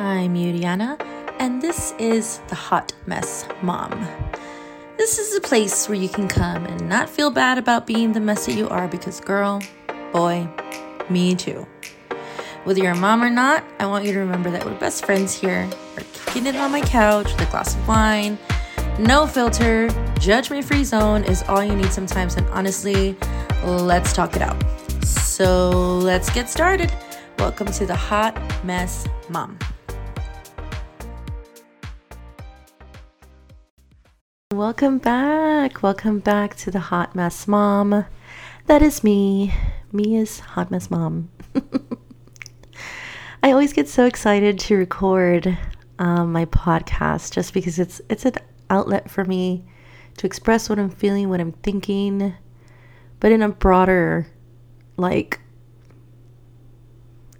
I'm Yuriana, and this is the Hot Mess Mom. This is a place where you can come and not feel bad about being the mess that you are because, girl, boy, me too. Whether you're a mom or not, I want you to remember that we're best friends here. We're kicking it on my couch with a glass of wine. No filter, judgment free zone is all you need sometimes, and honestly, let's talk it out. So let's get started. Welcome to the Hot Mess Mom. Welcome back. Welcome back to the Hot Mess Mom. That is me. Me is Hot Mess Mom. I always get so excited to record um, my podcast just because it's it's an outlet for me to express what I'm feeling, what I'm thinking, but in a broader like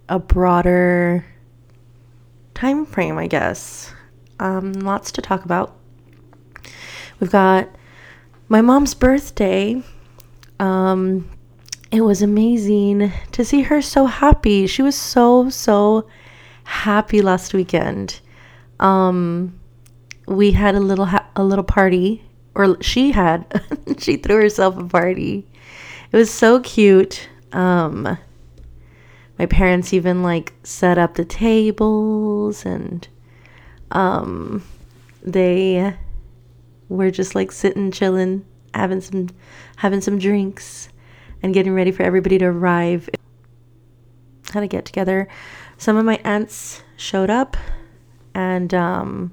a broader time frame, I guess. Um, lots to talk about. We've got my mom's birthday. Um, it was amazing to see her so happy. She was so so happy last weekend. Um, we had a little ha- a little party, or she had. she threw herself a party. It was so cute. Um, my parents even like set up the tables and um, they were just like sitting, chilling, having some having some drinks and getting ready for everybody to arrive. Had to get together. Some of my aunts showed up and um,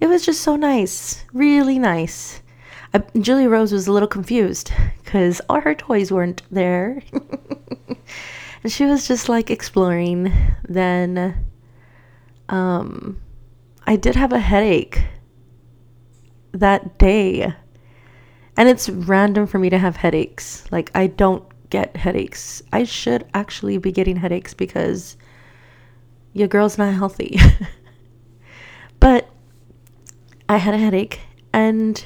it was just so nice, really nice. I, Julia Rose was a little confused because all her toys weren't there. and she was just like exploring. Then um, I did have a headache that day. And it's random for me to have headaches. Like, I don't get headaches. I should actually be getting headaches because your girl's not healthy. but I had a headache, and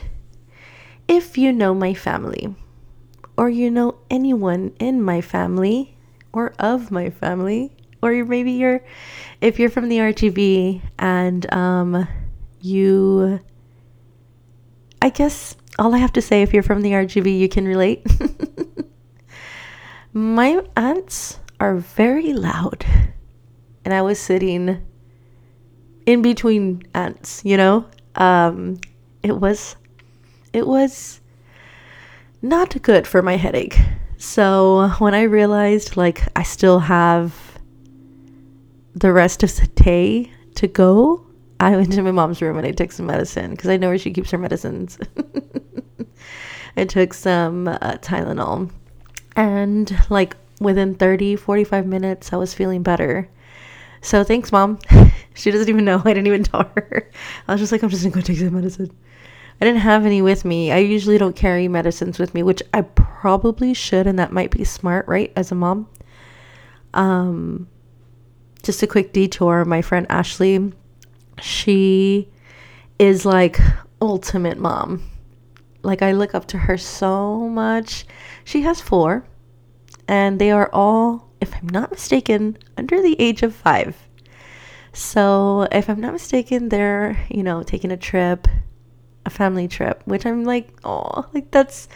if you know my family, or you know anyone in my family, or of my family, or maybe you're, if you're from the RGV and um, you, I guess all I have to say, if you're from the RGV, you can relate. my aunts are very loud, and I was sitting in between aunts, you know? Um, it was, it was not good for my headache. So when I realized like I still have the rest of the day to go, I went to my mom's room and I took some medicine because I know where she keeps her medicines. I took some uh, Tylenol and like within 30, 45 minutes, I was feeling better. So thanks, mom. she doesn't even know. I didn't even tell her. I was just like, I'm just gonna go take some medicine. I didn't have any with me. I usually don't carry medicines with me, which I probably should, and that might be smart, right? As a mom. Um, just a quick detour. My friend Ashley, she is like ultimate mom. Like I look up to her so much. She has four, and they are all, if I'm not mistaken, under the age of five. So if I'm not mistaken, they're you know taking a trip a family trip, which I'm like, oh, like that's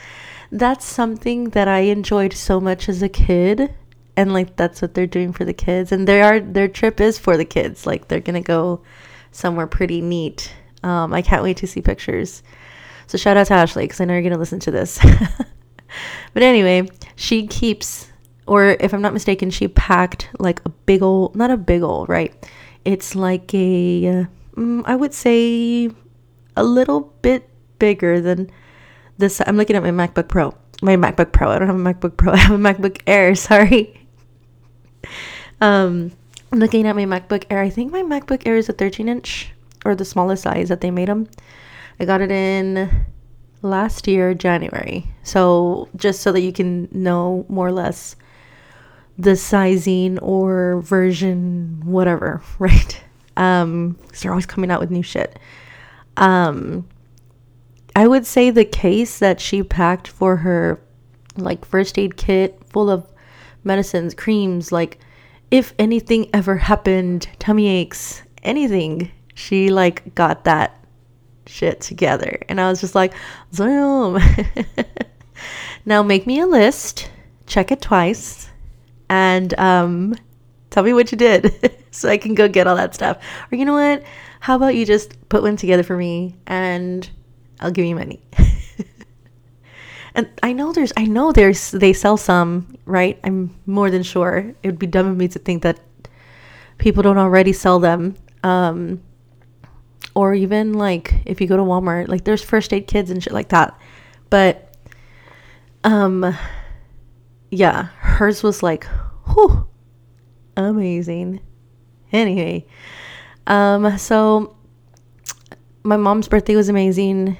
that's something that I enjoyed so much as a kid. And like that's what they're doing for the kids. And they are their trip is for the kids. Like they're gonna go somewhere pretty neat. Um, I can't wait to see pictures. So shout out to Ashley because I know you're gonna listen to this. but anyway, she keeps, or if I'm not mistaken, she packed like a big old, not a big old, right? It's like a, um, I would say a little bit bigger than this. I'm looking at my MacBook Pro. My MacBook Pro. I don't have a MacBook Pro. I have a MacBook Air. Sorry. um, looking at my MacBook Air. I think my MacBook Air is a 13 inch or the smallest size that they made them. I got it in last year, January. So just so that you can know more or less the sizing or version, whatever, right? Um, because they're always coming out with new shit. Um, I would say the case that she packed for her like first aid kit full of medicines, creams, like if anything ever happened, tummy aches, anything, she like got that shit together. And I was just like, Zoom. now make me a list, check it twice, and um, tell me what you did so I can go get all that stuff. Or you know what? How about you just put one together for me and I'll give you money. and I know there's I know there's they sell some, right? I'm more than sure. It would be dumb of me to think that people don't already sell them. Um or even like if you go to Walmart, like there's first aid kids and shit like that. But um yeah, hers was like whew, amazing. Anyway, um so my mom's birthday was amazing.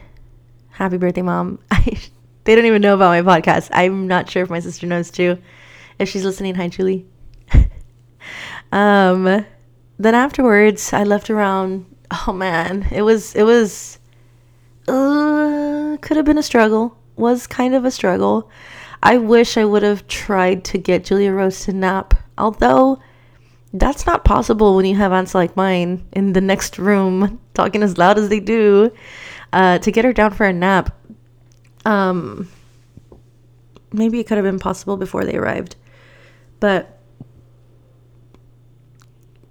Happy birthday, mom. I, they don't even know about my podcast. I'm not sure if my sister knows too. If she's listening, hi Julie. um then afterwards I left around oh man, it was it was uh, could have been a struggle. Was kind of a struggle. I wish I would have tried to get Julia Rose to nap. Although that's not possible when you have aunts like mine in the next room talking as loud as they do. Uh, to get her down for a nap, um, maybe it could have been possible before they arrived, but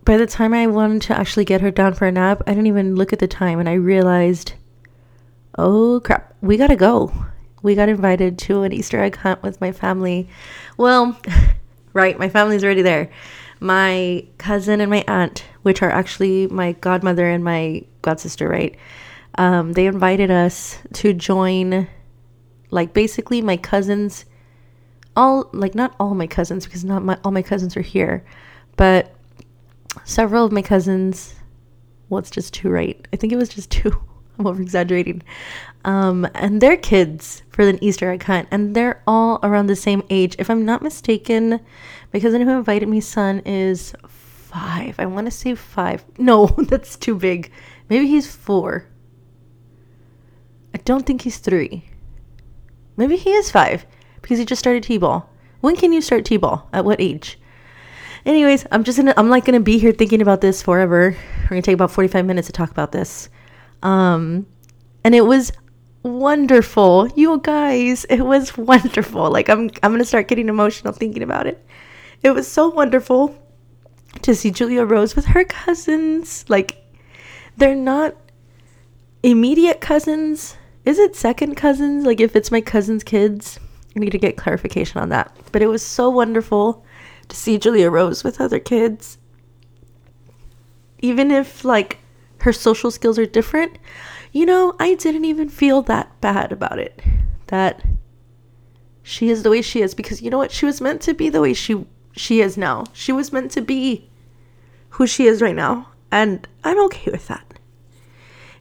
by the time I wanted to actually get her down for a nap, I didn't even look at the time and I realized, oh crap, we gotta go. We got invited to an Easter egg hunt with my family. Well, right, my family's already there. My cousin and my aunt, which are actually my godmother and my godsister, right? Um, they invited us to join, like, basically my cousins, all, like, not all my cousins, because not my, all my cousins are here, but several of my cousins, well, it's just two, right? I think it was just two. I'm over exaggerating. Um, and their kids for the Easter egg hunt, and they're all around the same age. If I'm not mistaken, my cousin who invited me, son, is five. I want to say five. No, that's too big. Maybe he's four. I don't think he's three. Maybe he is five because he just started t-ball. When can you start t-ball? At what age? Anyways, I'm just gonna I'm like gonna be here thinking about this forever. We're gonna take about 45 minutes to talk about this. Um and it was wonderful. You guys, it was wonderful. Like I'm I'm gonna start getting emotional thinking about it. It was so wonderful to see Julia Rose with her cousins. Like they're not immediate cousins. Is it second cousins? Like if it's my cousin's kids? I need to get clarification on that. But it was so wonderful to see Julia Rose with other kids. Even if, like, her social skills are different, you know, I didn't even feel that bad about it. That she is the way she is because you know what? She was meant to be the way she she is now. She was meant to be who she is right now, and I'm okay with that.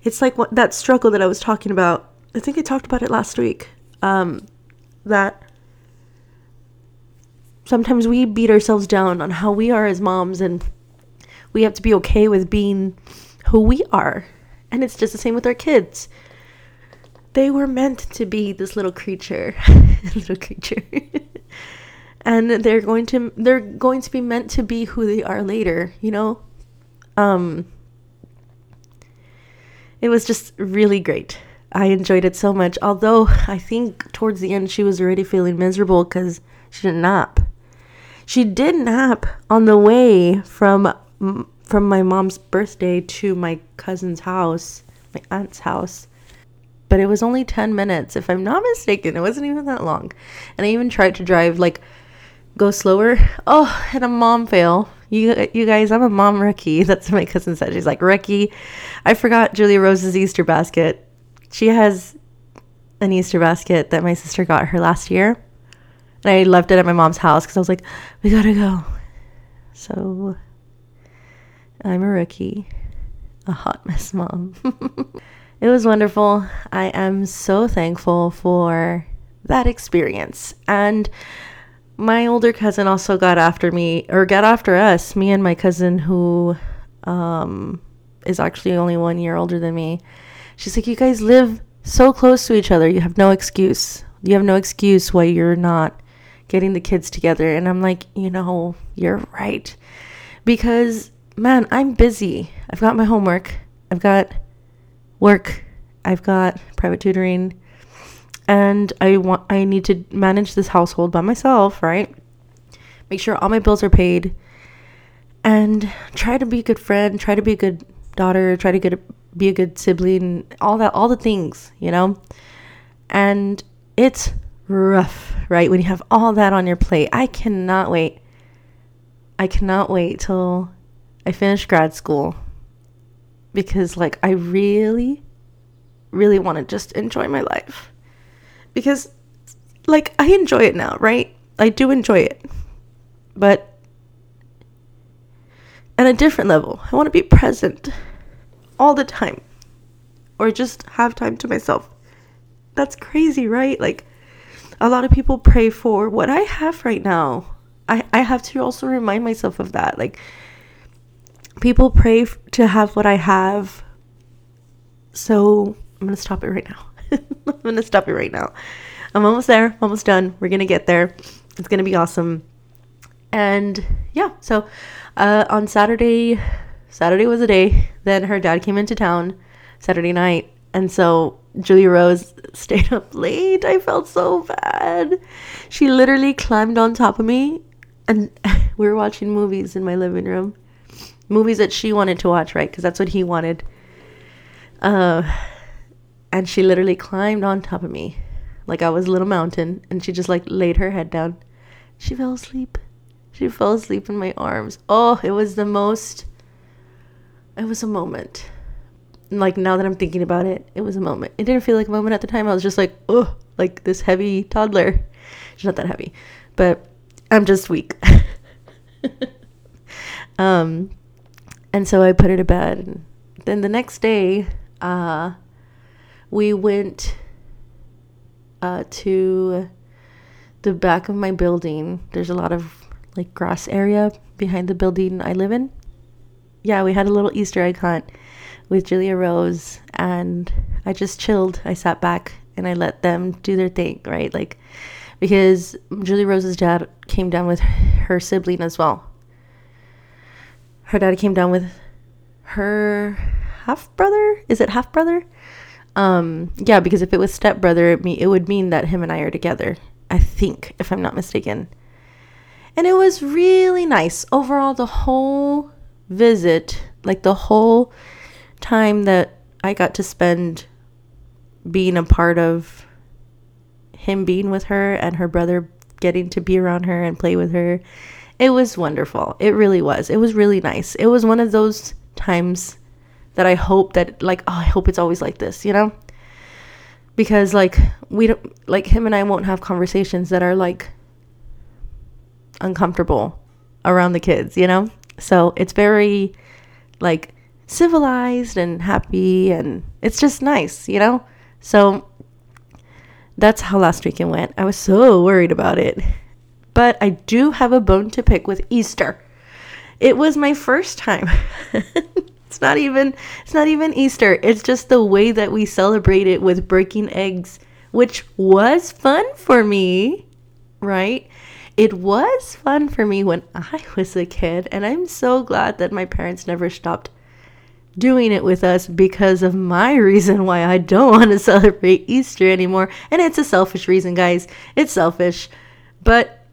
It's like what that struggle that I was talking about. I think I talked about it last week. Um, that sometimes we beat ourselves down on how we are as moms and we have to be okay with being who we are. And it's just the same with our kids. They were meant to be this little creature, little creature. and they're going to they're going to be meant to be who they are later, you know? Um it was just really great. I enjoyed it so much. Although I think towards the end she was already feeling miserable because she didn't nap. She did nap on the way from from my mom's birthday to my cousin's house, my aunt's house. But it was only 10 minutes if I'm not mistaken. It wasn't even that long. And I even tried to drive like go slower. Oh, and a mom fail. You you guys, I'm a mom rookie. That's what my cousin said. She's like, "Rookie, I forgot Julia Rose's Easter basket. She has an Easter basket that my sister got her last year." And I left it at my mom's house because I was like, we gotta go. So I'm a rookie, a hot mess mom. it was wonderful. I am so thankful for that experience. And my older cousin also got after me, or got after us, me and my cousin, who um, is actually only one year older than me. She's like, You guys live so close to each other. You have no excuse. You have no excuse why you're not getting the kids together. And I'm like, you know, you're right. Because, man, I'm busy. I've got my homework, I've got work, I've got private tutoring, and I want I need to manage this household by myself, right? Make sure all my bills are paid and try to be a good friend, try to be a good daughter, try to get a, be a good sibling, all that all the things, you know? And it's rough, right? When you have all that on your plate. I cannot wait. I cannot wait till I finish grad school because like I really really want to just enjoy my life. Because like I enjoy it now, right? I do enjoy it. But at a different level, I want to be present all the time or just have time to myself. That's crazy, right? Like a lot of people pray for what I have right now. I, I have to also remind myself of that. Like, people pray f- to have what I have. So, I'm going to stop it right now. I'm going to stop it right now. I'm almost there, almost done. We're going to get there. It's going to be awesome. And yeah, so uh, on Saturday, Saturday was a day. Then her dad came into town Saturday night. And so Julia Rose stayed up late. I felt so bad. She literally climbed on top of me and we were watching movies in my living room. Movies that she wanted to watch, right? Because that's what he wanted. Uh, and she literally climbed on top of me like I was a little mountain and she just like laid her head down. She fell asleep. She fell asleep in my arms. Oh, it was the most it was a moment like now that I'm thinking about it, it was a moment. It didn't feel like a moment at the time. I was just like, oh, like this heavy toddler. She's not that heavy, but I'm just weak. um, and so I put her to bed. And then the next day, uh, we went uh, to the back of my building. There's a lot of like grass area behind the building I live in. Yeah, we had a little Easter egg hunt with Julia Rose and I just chilled. I sat back and I let them do their thing, right? Like because Julia Rose's dad came down with her sibling as well. Her dad came down with her half brother. Is it half brother? Um, yeah, because if it was step brother, it, me it would mean that him and I are together. I think, if I'm not mistaken. And it was really nice overall. The whole visit, like the whole time that I got to spend being a part of him being with her and her brother getting to be around her and play with her. It was wonderful. It really was. It was really nice. It was one of those times that I hope that like oh, I hope it's always like this, you know? Because like we don't like him and I won't have conversations that are like uncomfortable around the kids, you know? So it's very like civilized and happy and it's just nice, you know? So that's how last weekend went. I was so worried about it. But I do have a bone to pick with Easter. It was my first time. it's not even it's not even Easter. It's just the way that we celebrate it with breaking eggs, which was fun for me, right? It was fun for me when I was a kid, and I'm so glad that my parents never stopped doing it with us because of my reason why I don't want to celebrate Easter anymore. And it's a selfish reason, guys. It's selfish. But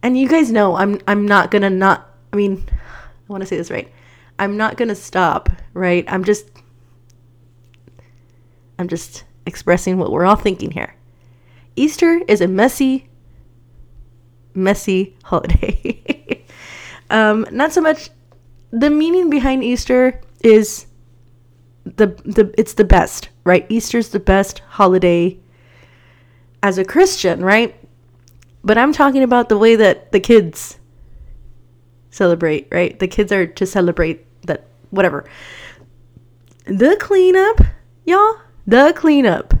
and you guys know I'm I'm not going to not I mean, I want to say this right. I'm not going to stop, right? I'm just I'm just expressing what we're all thinking here. Easter is a messy messy holiday. um not so much the meaning behind Easter is the the it's the best, right? Easter's the best holiday as a Christian, right? But I'm talking about the way that the kids celebrate, right? The kids are to celebrate that whatever. The cleanup, y'all, the cleanup.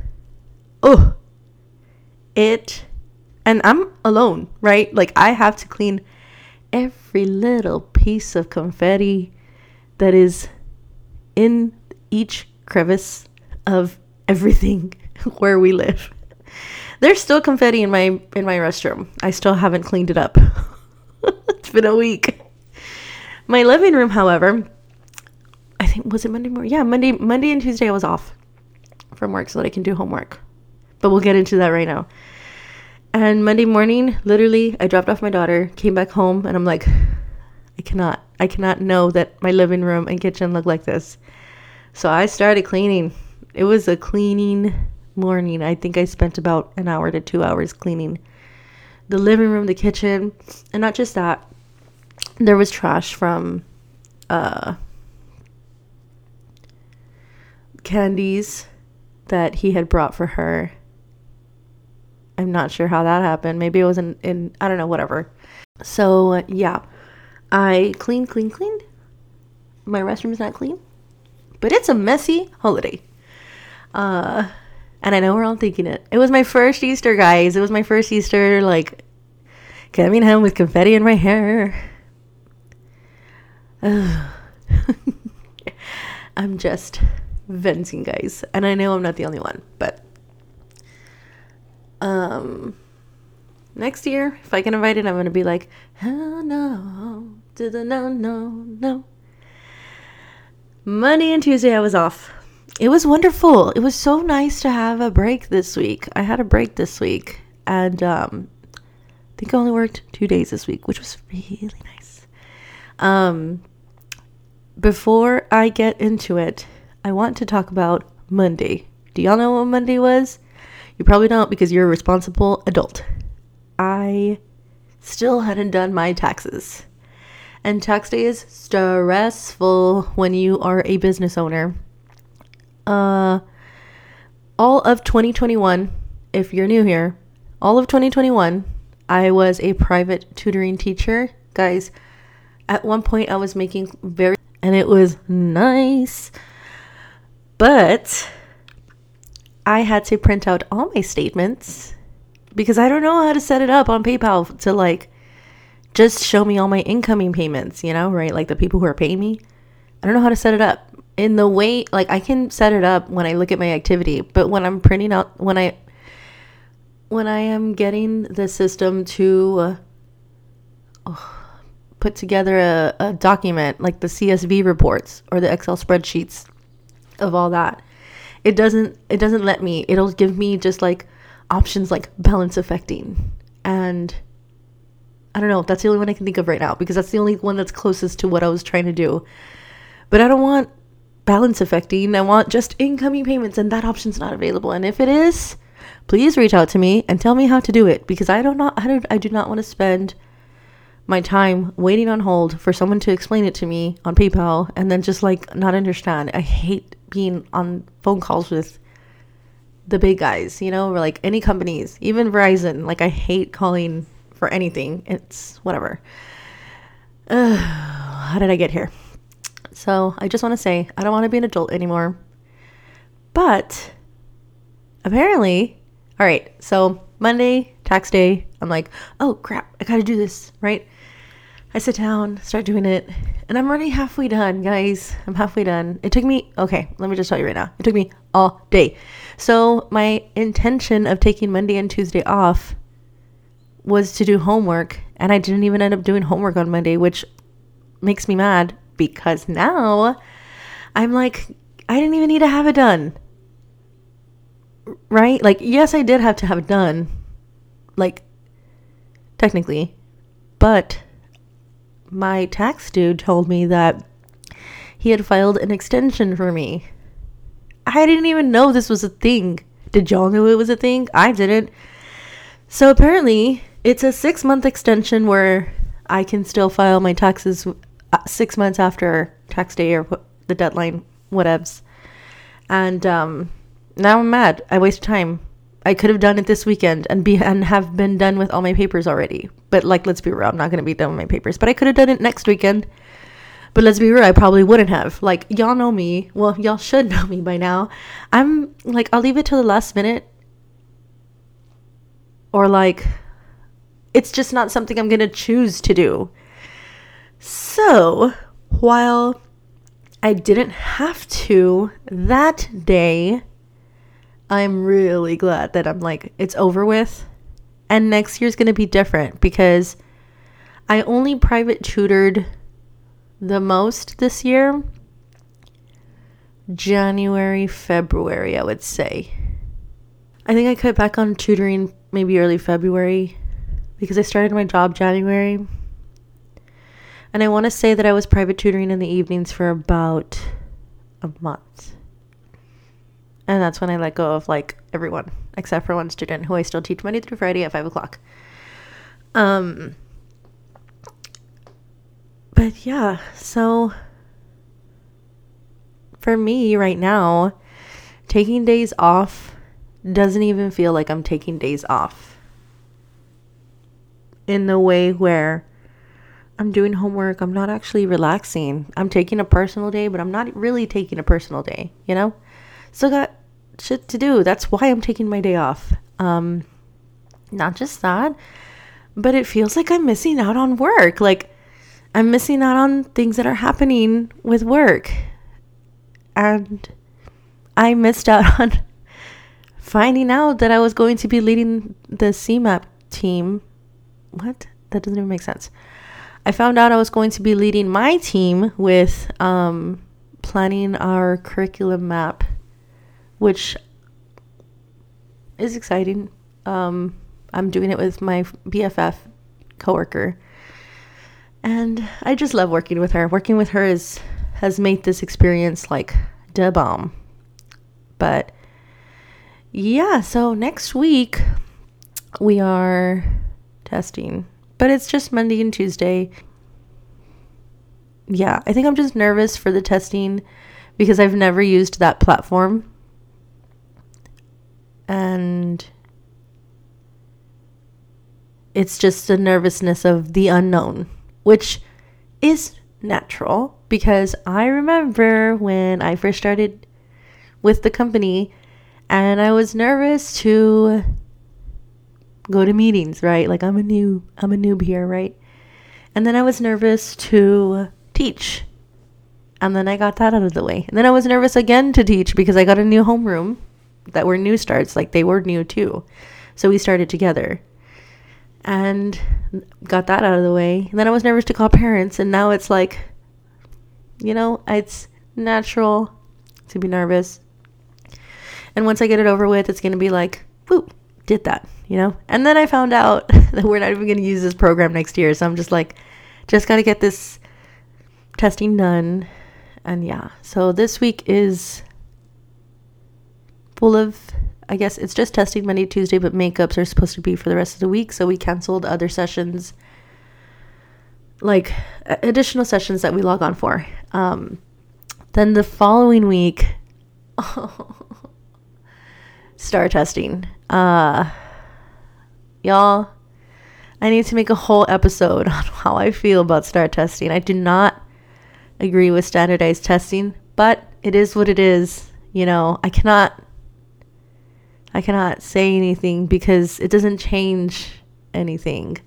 Oh, it, and I'm alone, right? Like I have to clean every little piece of confetti that is in each crevice of everything where we live. There's still confetti in my in my restroom. I still haven't cleaned it up. it's been a week. My living room, however, I think was it Monday morning? Yeah, Monday Monday and Tuesday I was off from work so that I can do homework. But we'll get into that right now. And Monday morning, literally, I dropped off my daughter, came back home, and I'm like, I cannot, I cannot know that my living room and kitchen look like this. So I started cleaning. It was a cleaning morning. I think I spent about an hour to two hours cleaning the living room, the kitchen, and not just that. There was trash from uh, candies that he had brought for her. I'm not sure how that happened. Maybe it was in, in I don't know, whatever. So, yeah, I clean, clean, cleaned. My restroom is not clean, but it's a messy holiday. Uh, and I know we're all thinking it. It was my first Easter, guys. It was my first Easter, like, coming home with confetti in my hair. I'm just venting, guys. And I know I'm not the only one, but um next year, if I get invited, I'm gonna be like, oh no, to the no, no, no. Monday and Tuesday I was off. It was wonderful. It was so nice to have a break this week. I had a break this week, and um, I think I only worked two days this week, which was really nice. Um, before I get into it, I want to talk about Monday. Do y'all know what Monday was? You probably don't because you're a responsible adult. I still hadn't done my taxes. And tax day is stressful when you are a business owner. Uh all of 2021, if you're new here, all of 2021, I was a private tutoring teacher. Guys, at one point I was making very and it was nice. But I had to print out all my statements because I don't know how to set it up on PayPal to like just show me all my incoming payments, you know, right? Like the people who are paying me. I don't know how to set it up in the way like I can set it up when I look at my activity, but when I'm printing out when I when I am getting the system to uh, put together a, a document like the CSV reports or the Excel spreadsheets of all that. It doesn't it doesn't let me. It'll give me just like options like balance affecting and I don't know. That's the only one I can think of right now because that's the only one that's closest to what I was trying to do. But I don't want balance affecting. I want just incoming payments, and that option's not available. And if it is, please reach out to me and tell me how to do it because I don't know. I, don't, I do not want to spend my time waiting on hold for someone to explain it to me on PayPal and then just like not understand. I hate being on phone calls with the big guys, you know, or like any companies, even Verizon. Like I hate calling for anything. It's whatever. Uh, how did I get here? So I just want to say I don't want to be an adult anymore. But apparently, all right. So Monday, tax day, I'm like, oh crap, I gotta do this, right? I sit down, start doing it, and I'm already halfway done, guys. I'm halfway done. It took me, okay, let me just tell you right now. It took me all day. So, my intention of taking Monday and Tuesday off was to do homework, and I didn't even end up doing homework on Monday, which makes me mad because now I'm like, I didn't even need to have it done. Right? Like, yes, I did have to have it done, like, technically, but my tax dude told me that he had filed an extension for me. I didn't even know this was a thing. Did y'all know it was a thing? I didn't. So apparently, it's a six month extension where I can still file my taxes uh, six months after tax day or the deadline, whatevs. And um, now I'm mad. I wasted time. I could have done it this weekend and be and have been done with all my papers already. But like, let's be real, I'm not gonna be done with my papers. But I could have done it next weekend. But let's be real, I probably wouldn't have. Like, y'all know me. Well, y'all should know me by now. I'm like, I'll leave it till the last minute. Or like, it's just not something I'm gonna choose to do. So, while I didn't have to that day, I'm really glad that I'm like, it's over with. And next year's going to be different because I only private tutored the most this year. January, February, I would say. I think I cut back on tutoring maybe early February because I started my job January. And I want to say that I was private tutoring in the evenings for about a month. And that's when I let go of like everyone except for one student who I still teach Monday through Friday at five o'clock. Um, but yeah, so for me right now, taking days off doesn't even feel like I'm taking days off. In the way where I'm doing homework, I'm not actually relaxing. I'm taking a personal day, but I'm not really taking a personal day, you know? Still got shit to do. That's why I'm taking my day off. Um, not just that, but it feels like I'm missing out on work. Like, I'm missing out on things that are happening with work. And I missed out on finding out that I was going to be leading the CMAP team. What? That doesn't even make sense. I found out I was going to be leading my team with um, planning our curriculum map which is exciting. Um, I'm doing it with my BFF coworker, and I just love working with her. Working with her is has made this experience like the bomb. But yeah, so next week we are testing, but it's just Monday and Tuesday. Yeah, I think I'm just nervous for the testing because I've never used that platform and it's just a nervousness of the unknown, which is natural because I remember when I first started with the company and I was nervous to go to meetings, right? Like I'm a new I'm a noob here, right? And then I was nervous to teach. And then I got that out of the way. And then I was nervous again to teach because I got a new homeroom that were new starts. Like they were new too. So we started together and got that out of the way. And then I was nervous to call parents. And now it's like, you know, it's natural to be nervous. And once I get it over with, it's going to be like, whoo, did that, you know? And then I found out that we're not even going to use this program next year. So I'm just like, just got to get this testing done. And yeah, so this week is full of I guess it's just testing Monday, Tuesday, but makeups are supposed to be for the rest of the week. So we canceled other sessions, like additional sessions that we log on for. Um, then the following week, STAAR testing. Uh, y'all, I need to make a whole episode on how I feel about STAAR testing. I do not agree with standardized testing, but it is what it is. You know, I cannot I cannot say anything because it doesn't change anything.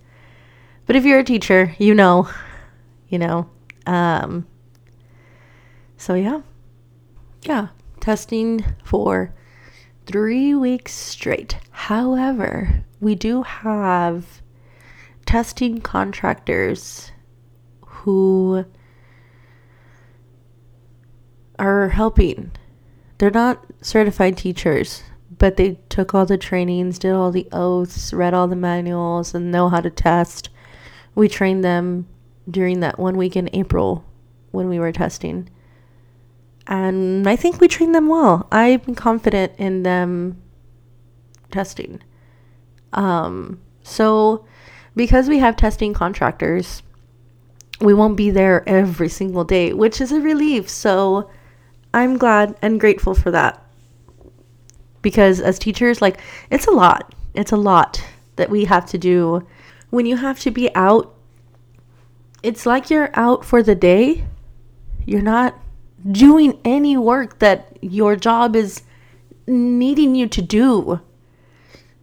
But if you're a teacher, you know, you know. Um, so yeah, yeah, testing for three weeks straight. However, we do have testing contractors who are helping. They're not certified teachers, but they took all the trainings, did all the oaths, read all the manuals, and know how to test. We trained them during that one week in April when we were testing. And I think we trained them well. I'm confident in them testing. Um, so, because we have testing contractors, we won't be there every single day, which is a relief. So, I'm glad and grateful for that because as teachers like it's a lot. It's a lot that we have to do. When you have to be out it's like you're out for the day. You're not doing any work that your job is needing you to do.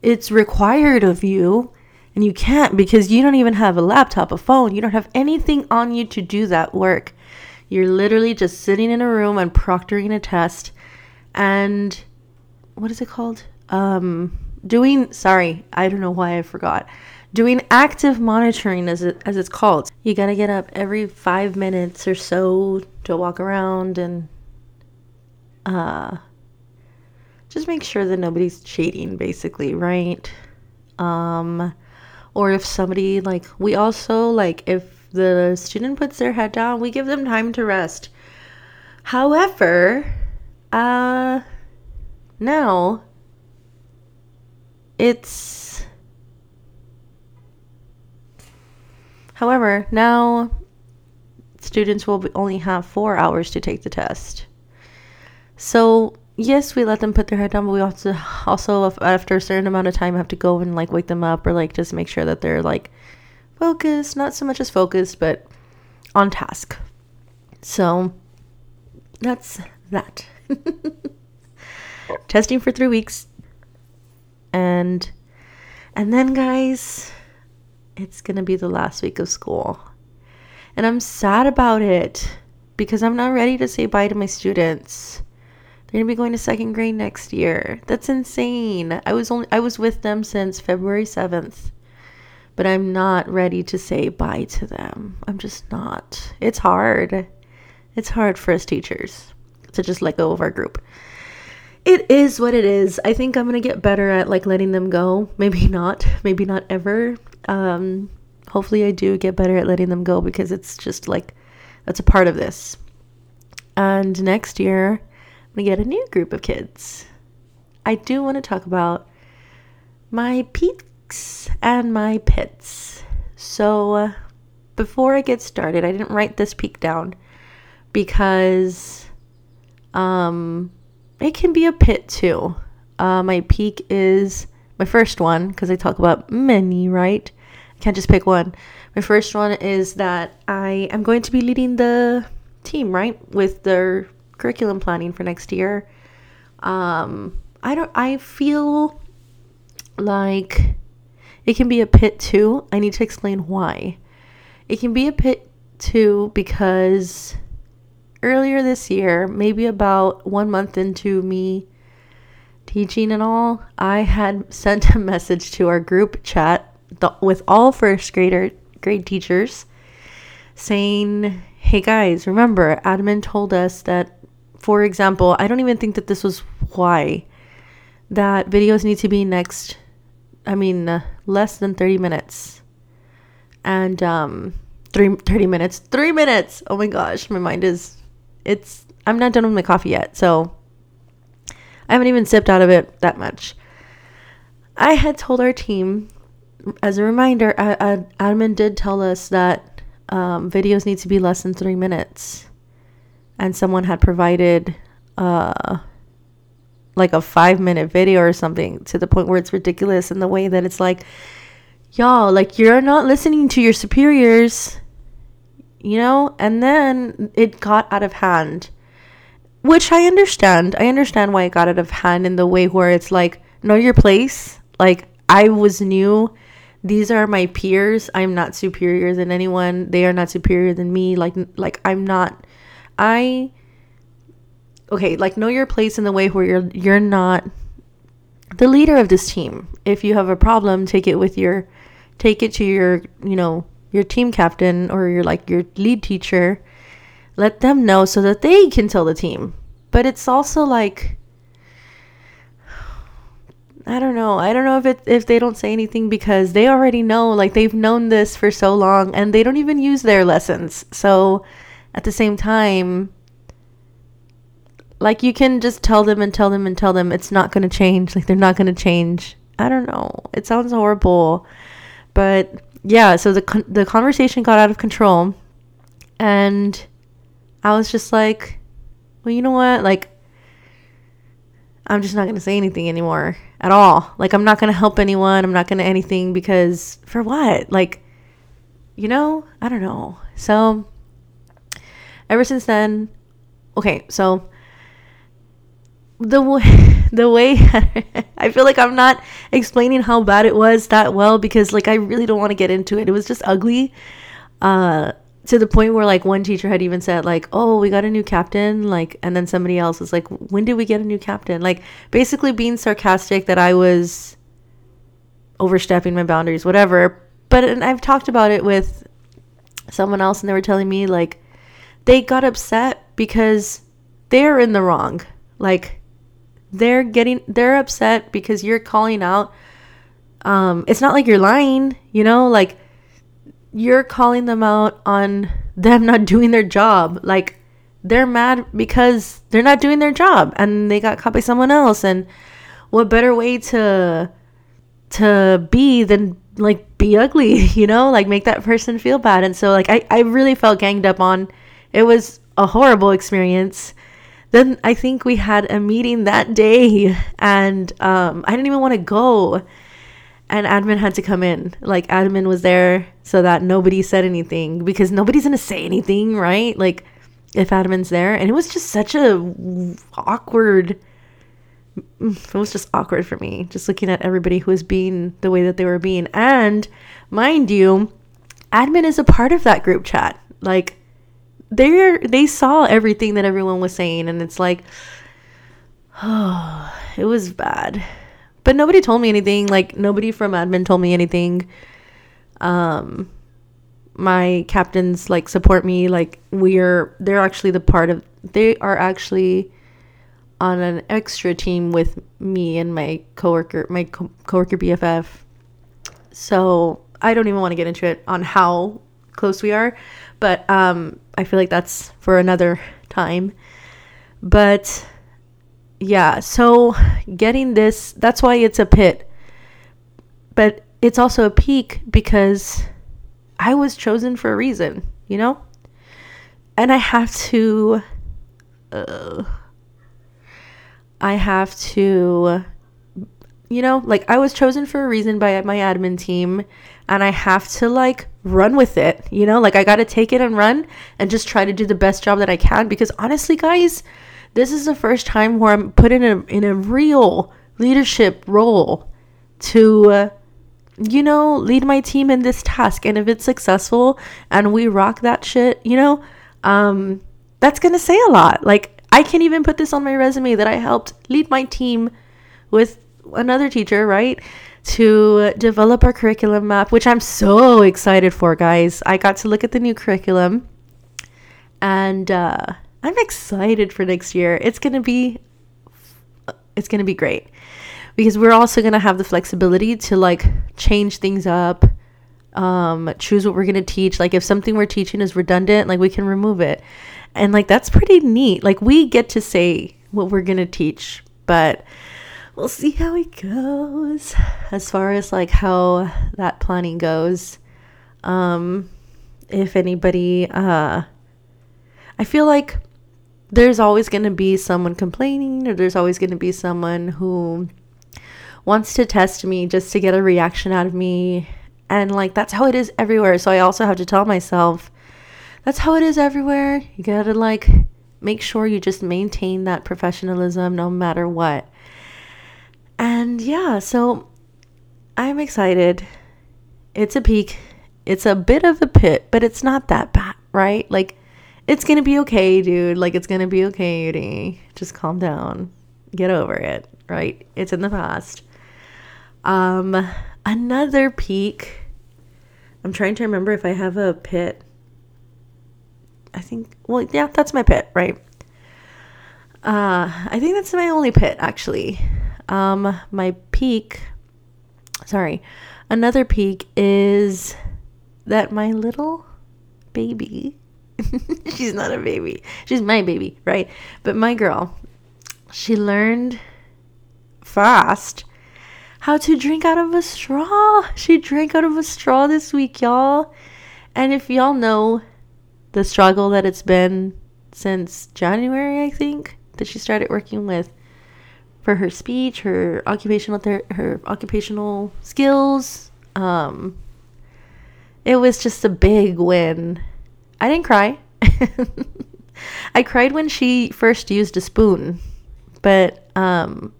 It's required of you and you can't because you don't even have a laptop a phone. You don't have anything on you to do that work. You're literally just sitting in a room and proctoring a test and what is it called? Um, doing sorry, I don't know why I forgot. Doing active monitoring as it as it's called. You gotta get up every five minutes or so to walk around and uh just make sure that nobody's cheating basically, right? Um or if somebody like we also like if the student puts their head down, we give them time to rest. However, uh now it's however now students will only have four hours to take the test. So yes we let them put their head down but we also also after a certain amount of time have to go and like wake them up or like just make sure that they're like focused not so much as focused but on task. So that's that testing for three weeks. And and then guys it's gonna be the last week of school. And i'm sad about it because i'm not ready to say bye to my students. They're gonna be going to second grade next year. That's insane. I was only i was with them since february 7th but i'm not ready to say bye to them. I'm just not. It's hard. It's hard for us teachers to just let go of our group it is what it is. I think I'm gonna get better at like letting them go. Maybe not. Maybe not ever. Um, hopefully, I do get better at letting them go because it's just like that's a part of this. And next year, I'm gonna get a new group of kids. I do want to talk about my peaks and my pits. So, uh, before I get started, I didn't write this peak down because um it can be a pit too. Uh, my peak is my first one because I talk about many, right? I can't just pick one. My first one is that I am going to be leading the team, right, with their curriculum planning for next year. Um, I don't. I feel like it can be a pit too. I need to explain why. It can be a pit too because earlier this year, maybe about one month into me teaching and all, I had sent a message to our group chat with all first grader grade teachers saying, "Hey guys, remember admin told us that for example, I don't even think that this was why that videos need to be next I mean uh, less than 30 minutes." And um three, 30 minutes 3 minutes oh my gosh my mind is it's I'm not done with my coffee yet, so I haven't even sipped out of it that much. I had told our team, as a reminder, admin did tell us that um, videos need to be less than three minutes, and someone had provided uh, like a five minute video or something to the point where it's ridiculous in the way that it's like, y'all, like you're not listening to your superiors you know? And then it got out of hand, which I understand. I understand why it got out of hand in the way where it's like, know your place. Like, I was new. These are my peers. I'm not superior than anyone. They are not superior than me. Like, like I'm not. I. Okay, like know your place in the way where you're you're not the leader of this team. If you have a problem, take it with your, take it to your, you know, your team captain or your like your lead teacher let them know so that they can tell the team but it's also like I don't know. I don't know if it if they don't say anything because they already know like they've known this for so long and they don't even use their lessons. So at the same time like you can just tell them and tell them and tell them it's not going to change. Like they're not going to change. I don't know. It sounds horrible. But yeah, so the con- the conversation got out of control, and I was just like, well, you know what? Like, I'm just not gonna say anything anymore at all. Like, I'm not gonna help anyone. I'm not gonna anything because for what? Like, you know, I don't know. So, ever since then, okay, so the way the way I feel like I'm not explaining how bad it was that well because like I really don't want to get into it. It was just ugly. Uh to the point where like one teacher had even said like oh we got a new captain like and then somebody else was like when did we get a new captain like basically being sarcastic that i was overstepping my boundaries whatever but and i've talked about it with someone else and they were telling me like they got upset because they're in the wrong like they're getting they're upset because you're calling out um it's not like you're lying you know like you're calling them out on them not doing their job. Like they're mad because they're not doing their job and they got caught by someone else and what better way to to be than like be ugly, you know? Like make that person feel bad. And so like I I really felt ganged up on. It was a horrible experience. Then I think we had a meeting that day and um I didn't even want to go and admin had to come in. Like admin was there so that nobody said anything because nobody's gonna say anything, right? Like if admin's there, and it was just such a awkward. It was just awkward for me, just looking at everybody who was being the way that they were being. And mind you, admin is a part of that group chat. Like they they saw everything that everyone was saying, and it's like, oh, it was bad but nobody told me anything. Like nobody from admin told me anything. Um, my captains like support me. Like we're they're actually the part of they are actually on an extra team with me and my coworker, my co- coworker BFF. So I don't even want to get into it on how close we are, but um, I feel like that's for another time. But yeah, so getting this, that's why it's a pit. But it's also a peak because I was chosen for a reason, you know? And I have to. Uh, I have to. You know, like I was chosen for a reason by my admin team, and I have to like run with it, you know? Like I gotta take it and run and just try to do the best job that I can because honestly, guys, this is the first time where I'm put in a in a real leadership role to uh, you know lead my team in this task and if it's successful and we rock that shit you know um that's going to say a lot like I can't even put this on my resume that I helped lead my team with another teacher right to develop our curriculum map which I'm so excited for guys I got to look at the new curriculum and uh I'm excited for next year. It's going to be it's going to be great. Because we're also going to have the flexibility to like change things up, um choose what we're going to teach. Like if something we're teaching is redundant, like we can remove it. And like that's pretty neat. Like we get to say what we're going to teach, but we'll see how it goes. As far as like how that planning goes. Um if anybody uh I feel like there's always going to be someone complaining or there's always going to be someone who wants to test me just to get a reaction out of me. And like that's how it is everywhere. So i also have to tell myself that's how it is everywhere. You gotta like make sure you just maintain that professionalism no matter what and yeah so i'm excited it's a peak it's a bit of a pit but it's not that bad right like it's gonna be okay, dude. Like it's gonna be okay, Yuri. Just calm down. Get over it, right? It's in the past. Um another peak. I'm trying to remember if I have a pit. I think well, yeah, that's my pit, right? Uh I think that's my only pit actually. Um my peak sorry. Another peak is that my little baby she's not a baby. She's my baby, right? But my girl, she learned fast how to drink out of a straw. She drank out of a straw this week, y'all. And if y'all know the struggle that it's been since January, I think, that she started working with for her speech, her occupational ther- her occupational skills, um it was just a big win I didn't cry. I cried when she first used a spoon, but um,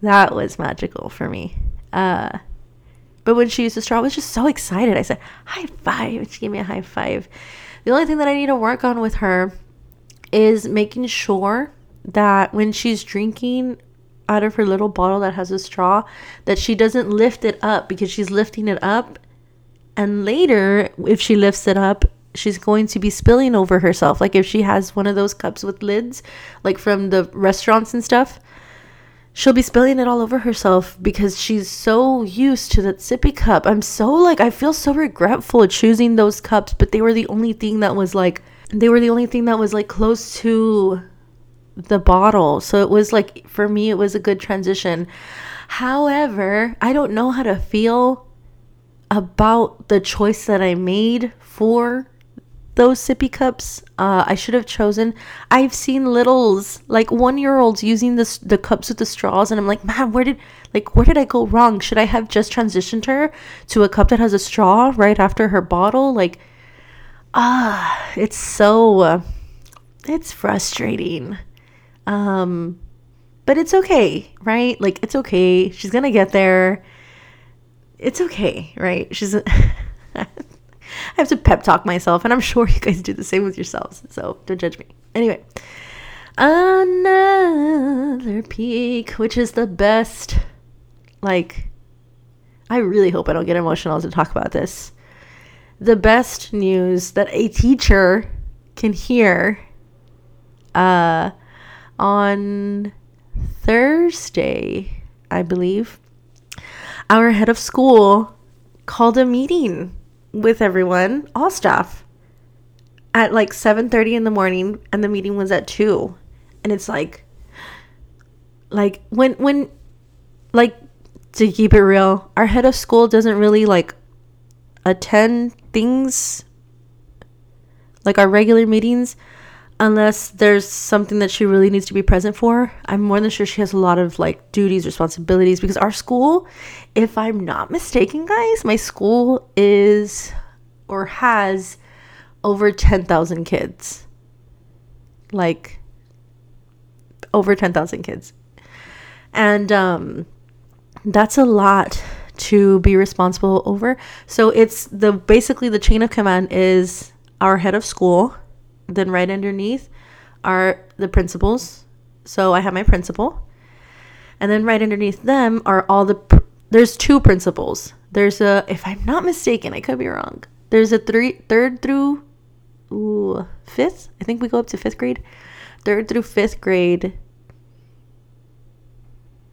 that was magical for me. Uh, But when she used the straw, I was just so excited. I said, high five. She gave me a high five. The only thing that I need to work on with her is making sure that when she's drinking out of her little bottle that has a straw, that she doesn't lift it up because she's lifting it up. And later, if she lifts it up, she's going to be spilling over herself. Like if she has one of those cups with lids, like from the restaurants and stuff, she'll be spilling it all over herself because she's so used to that sippy cup. I'm so like, I feel so regretful choosing those cups, but they were the only thing that was like, they were the only thing that was like close to the bottle. So it was like, for me, it was a good transition. However, I don't know how to feel about the choice that I made for those sippy cups. Uh, I should have chosen. I've seen littles, like one year olds, using the the cups with the straws, and I'm like, man, where did like where did I go wrong? Should I have just transitioned her to a cup that has a straw right after her bottle? Like, ah, it's so, it's frustrating. Um, but it's okay, right? Like it's okay. She's gonna get there. It's okay, right? She's. I have to pep talk myself, and I'm sure you guys do the same with yourselves. So don't judge me. Anyway, another peak, which is the best. Like, I really hope I don't get emotional to talk about this. The best news that a teacher can hear uh, on Thursday, I believe, our head of school called a meeting with everyone, all staff, at like 7:30 in the morning and the meeting was at 2. And it's like like when when like to keep it real, our head of school doesn't really like attend things like our regular meetings unless there's something that she really needs to be present for. I'm more than sure she has a lot of like duties, responsibilities because our school, if I'm not mistaken, guys, my school is or has over 10,000 kids. Like over 10,000 kids. And um that's a lot to be responsible over. So it's the basically the chain of command is our head of school then right underneath are the principals. So I have my principal. And then right underneath them are all the pr- there's two principals. There's a if I'm not mistaken, I could be wrong. There's a three third through ooh, fifth. I think we go up to fifth grade. Third through fifth grade.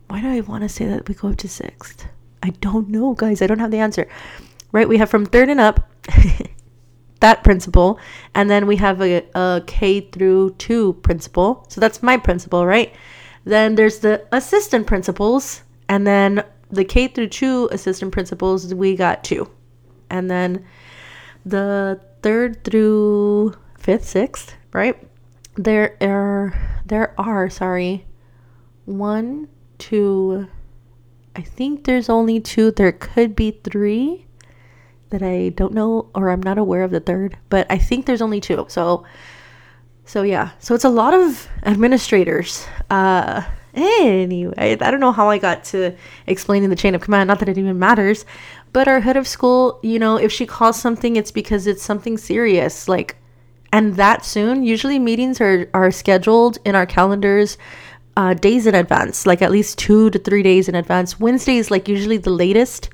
Why do I want to say that we go up to sixth? I don't know, guys. I don't have the answer. Right? We have from third and up that principal. And then we have a, a K through two principal. So that's my principal, right? Then there's the assistant principals. And then the K through two assistant principals, we got two. And then the third through fifth, sixth, right? There are, there are, sorry, one, two, I think there's only two. There could be three that I don't know or I'm not aware of the third, but I think there's only two. So so yeah. So it's a lot of administrators. Uh anyway, I don't know how I got to explaining the chain of command, not that it even matters, but our head of school, you know, if she calls something it's because it's something serious like and that soon. Usually meetings are are scheduled in our calendars uh, days in advance, like at least 2 to 3 days in advance. Wednesday is like usually the latest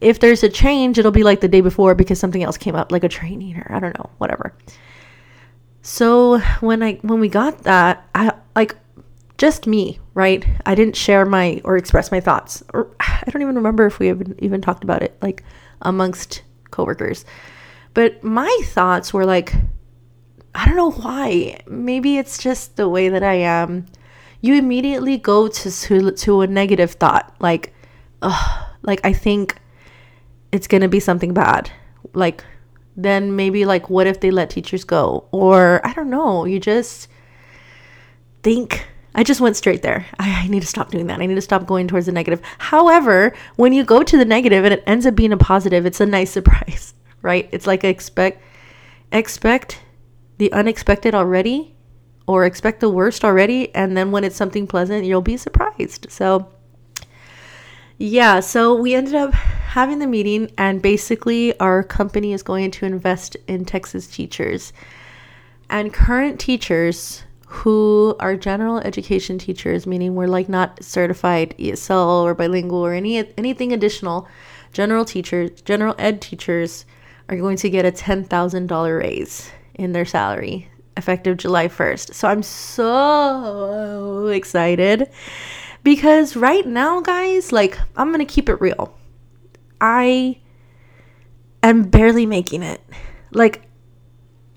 if there's a change, it'll be like the day before because something else came up, like a training or I don't know, whatever. So when I when we got that, I like just me, right? I didn't share my or express my thoughts. Or I don't even remember if we even even talked about it like amongst coworkers. But my thoughts were like I don't know why. Maybe it's just the way that I am. You immediately go to to, to a negative thought like ugh, like I think it's going to be something bad. Like, then maybe, like, what if they let teachers go? Or, I don't know, you just think. I just went straight there. I, I, need to stop doing that. I need to stop going towards the negative. However, when you go to the negative and it ends up being a positive, it's a nice surprise, right? It's like expect expect the unexpected already or expect the worst already and then when it's something pleasant, you'll be surprised. So yeah, so we ended up having the meeting, and basically, our company is going to invest in Texas teachers. And current teachers who are general education teachers, meaning we're like not certified ESL or bilingual or any anything additional, general teachers, general ed teachers are going to get a $10,000 raise in their salary effective July 1st. So I'm so excited because right now, guys, like I'm going to keep it real. I am barely making it. Like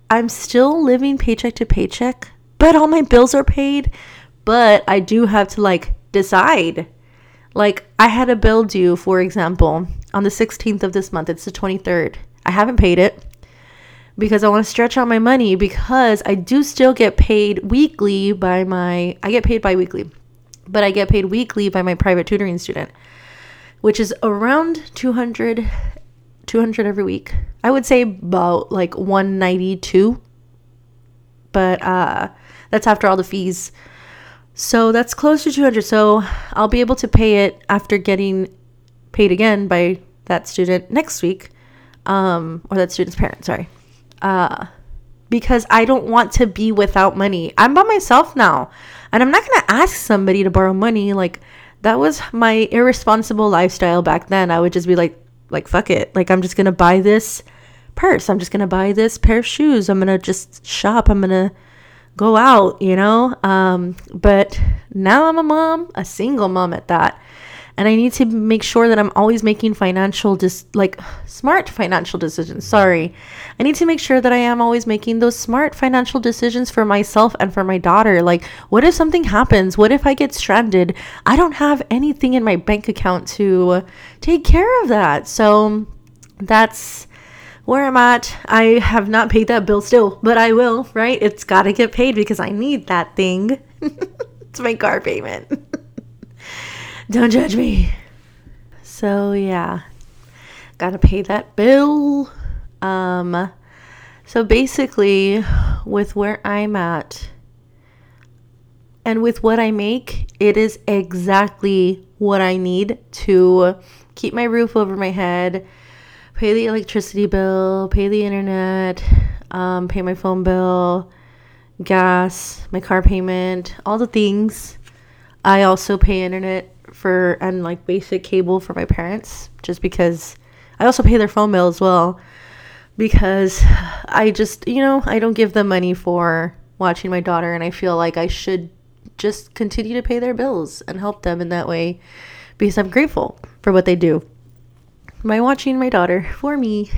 I'm still living paycheck to paycheck, but all my bills are paid. But I do have to like decide. Like I had a bill due, for example, on the 16th of this month. It's the 23rd. I haven't paid it because I want to stretch out my money because I do still get paid weekly by my I get paid bi-weekly. But I get paid weekly by my private tutoring student, which is around 200 200 every week. I would say about like 192. But uh that's after all the fees. So that's close to 200. So I'll be able to pay it after getting paid again by that student next week um, or that student's parent, sorry. Uh, because I don't want to be without money. I'm by myself now, and I'm not going to ask somebody to borrow money. Like, that was my irresponsible lifestyle back then. I would just be like, like, fuck it. Like, I'm just going to buy this purse. I'm just going to buy this pair of shoes. I'm going to just shop. I'm going to go out, you know? Um, but now I'm a mom, a single mom at that and I need to make sure that I'm always making financial dis- like smart financial decisions. Sorry. I need to make sure that I am always making those smart financial decisions for myself and for my daughter. Like what if something happens? What if I get stranded? I don't have anything in my bank account to take care of that. So that's where I'm at. I have not paid that bill still, but I will, right? It's got to get paid because I need that thing. it's my car payment. Don't judge me. So yeah, gotta pay that bill. Um, so basically, with where I'm at and with what I make, it is exactly what I need to keep my roof over my head, pay the electricity bill, pay the internet, um, pay my phone bill, gas, my car payment, all the things. I also pay internet for and like basic cable for my parents just because I also pay their phone bill as well because I just, you know, I don't give them money for watching my daughter and I feel like I should just continue to pay their bills and help them in that way because I'm grateful for what they do by watching my daughter for me.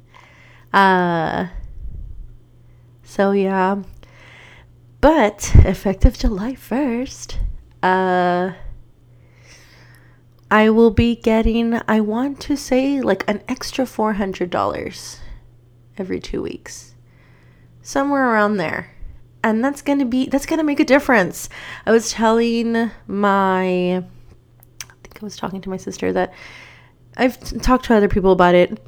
uh so yeah. But effective July 1st, uh I will be getting, I want to say, like an extra $400 every two weeks. Somewhere around there. And that's going to be, that's going to make a difference. I was telling my, I think I was talking to my sister that I've talked to other people about it.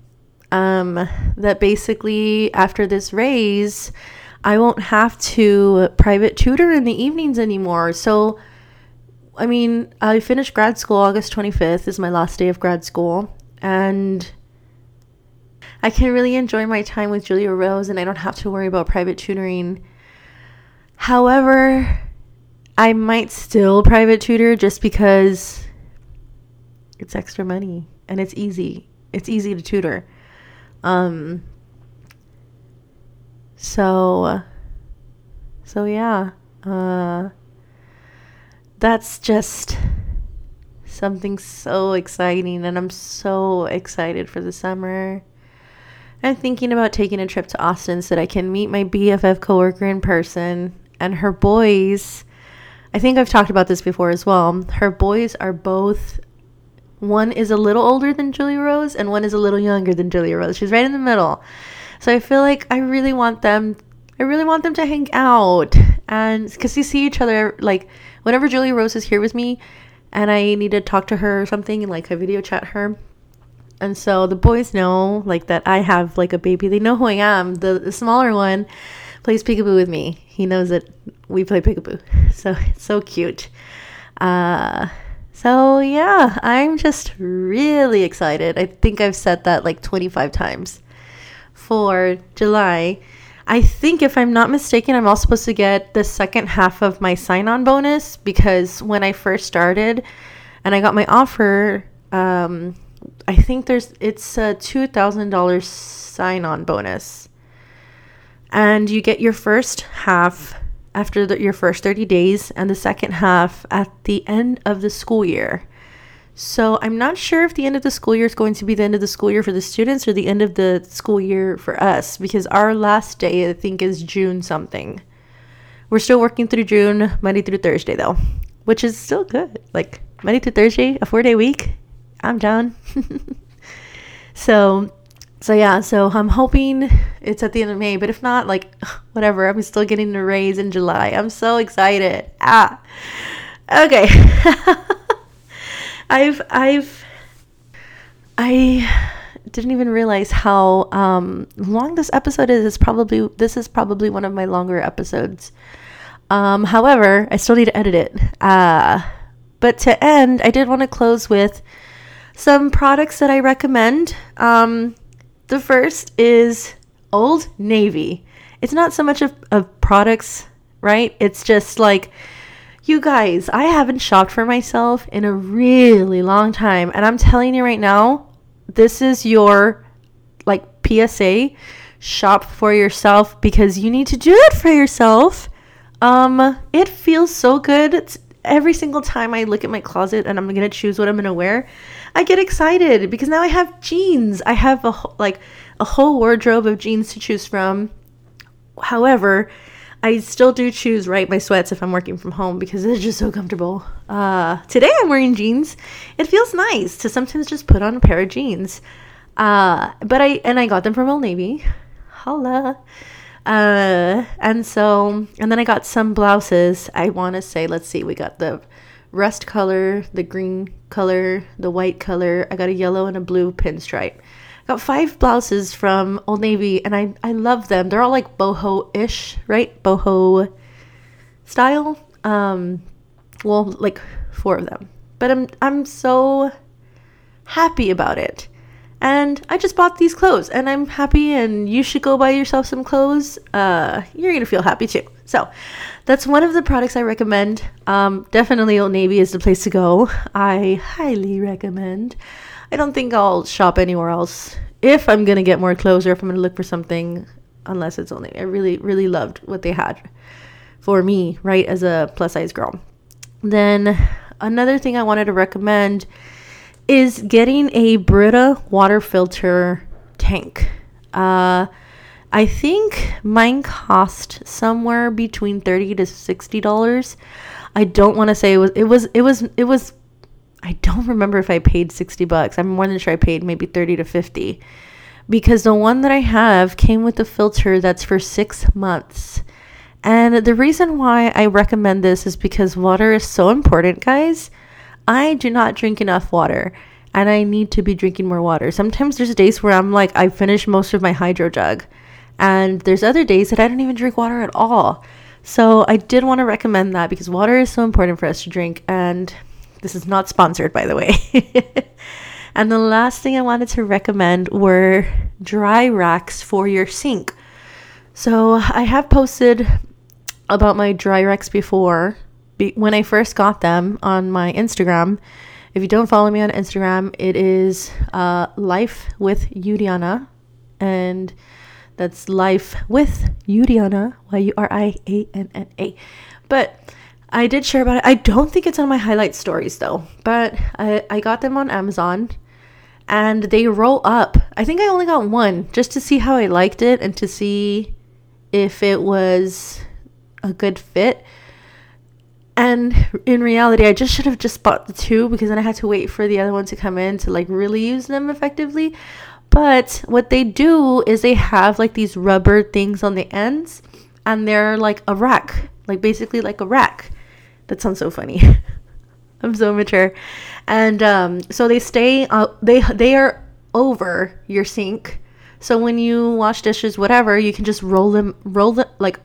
Um, that basically after this raise, I won't have to private tutor in the evenings anymore. So, I mean, I finished grad school August 25th is my last day of grad school and I can really enjoy my time with Julia Rose and I don't have to worry about private tutoring. However, I might still private tutor just because it's extra money and it's easy. It's easy to tutor. Um so so yeah. Uh that's just something so exciting and I'm so excited for the summer. I'm thinking about taking a trip to Austin so that I can meet my BFF coworker in person and her boys. I think I've talked about this before as well. Her boys are both one is a little older than Julia Rose and one is a little younger than Julia Rose. She's right in the middle. So I feel like I really want them I really want them to hang out and cuz you see each other like whenever Julia Rose is here with me and I need to talk to her or something and like I video chat her. And so the boys know like that I have like a baby. They know who I am. The, the smaller one plays peekaboo with me. He knows that we play peekaboo. So it's so cute. Uh So, yeah, I'm just really excited. I think I've said that like 25 times for July. I think, if I'm not mistaken, I'm also supposed to get the second half of my sign on bonus because when I first started and I got my offer, um, I think there's it's a $2,000 sign on bonus. And you get your first half after the, your first 30 days and the second half at the end of the school year. So I'm not sure if the end of the school year is going to be the end of the school year for the students or the end of the school year for us because our last day I think is June something. We're still working through June, Monday through Thursday though, which is still good. Like Monday through Thursday, a 4-day week. I'm down. so so yeah, so I'm hoping it's at the end of May, but if not, like whatever, I'm still getting the raise in July. I'm so excited. Ah. Okay. I've I've I didn't even realize how um, long this episode is. It's probably this is probably one of my longer episodes. Um, however, I still need to edit it. Uh, but to end, I did want to close with some products that I recommend. Um, the first is Old Navy. It's not so much of, of products, right? It's just like, you guys, I haven't shopped for myself in a really long time. And I'm telling you right now, this is your like PSA shop for yourself because you need to do it for yourself. Um, it feels so good. It's, every single time I look at my closet and I'm gonna choose what I'm gonna wear, I get excited because now I have jeans. I have a like a whole wardrobe of jeans to choose from. However, I still do choose right my sweats if I'm working from home because it's just so comfortable. Uh, today I'm wearing jeans. It feels nice to sometimes just put on a pair of jeans. Uh, but I and I got them from Old Navy. Holla. Uh, and so and then I got some blouses. I want to say, let's see, we got the rust color, the green color, the white color. I got a yellow and a blue pinstripe. Got five blouses from Old Navy, and I I love them. They're all like boho ish, right? Boho style. Um, well, like four of them. But I'm I'm so happy about it. And I just bought these clothes and I'm happy and you should go buy yourself some clothes. Uh, you're to feel happy too. So that's one of the products I recommend. Um, definitely Old Navy is the place to go. I highly recommend. I don't think I'll shop anywhere else if I'm to get more clothes or if I'm to look for something unless it's only I really, really loved what they had for me, right, as a plus size girl. Then another thing I wanted to recommend is getting a Brita water filter tank. Uh, I think mine cost somewhere between thirty to sixty dollars. I don't want to say it was. It was. It was. It was. I don't remember if I paid sixty bucks. I'm more than sure I paid maybe thirty to fifty, because the one that I have came with a filter that's for six months. And the reason why I recommend this is because water is so important, guys. I do not drink enough water and I need to be drinking more water. Sometimes there's days where I'm like, I finished most of my hydro jug, and there's other days that I don't even drink water at all. So I did want to recommend that because water is so important for us to drink, and this is not sponsored, by the way. and the last thing I wanted to recommend were dry racks for your sink. So I have posted about my dry racks before when I first got them on my Instagram. If you don't follow me on Instagram, it is uh, Life with Yurianna, and that's Life with Yurianna, Y U R I A N N A. But I did share about it. I don't think it's on my highlight stories though, but I, I got them on Amazon and they roll up. I think I only got one just to see how I liked it and to see if it was a good fit. And in reality, I just should have just bought the two because then I had to wait for the other one to come in to like really use them effectively. But what they do is they have like these rubber things on the ends and they're like a rack, like basically like a rack. That sounds so funny. I'm so mature. And um, so they stay uh, they they are over your sink. So when you wash dishes whatever, you can just roll them roll them like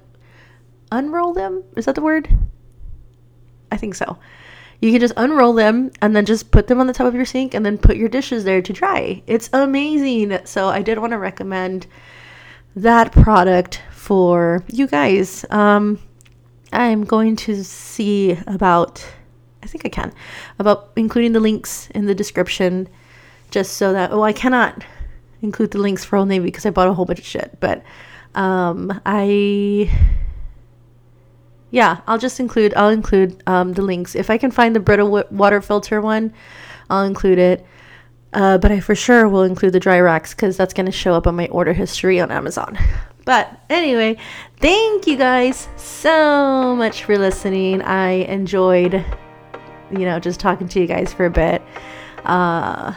unroll them. Is that the word? I think so. You can just unroll them and then just put them on the top of your sink and then put your dishes there to dry. It's amazing. So I did want to recommend that product for you guys. Um, I'm going to see about, I think I can, about including the links in the description just so that, oh, I cannot include the links for Old Navy because I bought a whole bunch of shit. But um, I yeah, I'll just include I'll include um, the links if I can find the Brita water filter one. I'll include it. Uh, but I for sure will include the dry racks because that's going to show up on my order history on Amazon. But anyway, thank you guys so much for listening. I enjoyed, you know, just talking to you guys for a bit uh,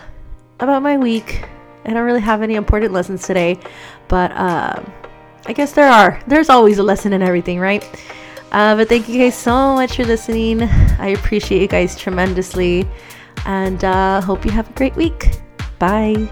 about my week. I don't really have any important lessons today, but uh, I guess there are. There's always a lesson in everything, right? Uh, but thank you guys so much for listening. I appreciate you guys tremendously and uh, hope you have a great week. Bye.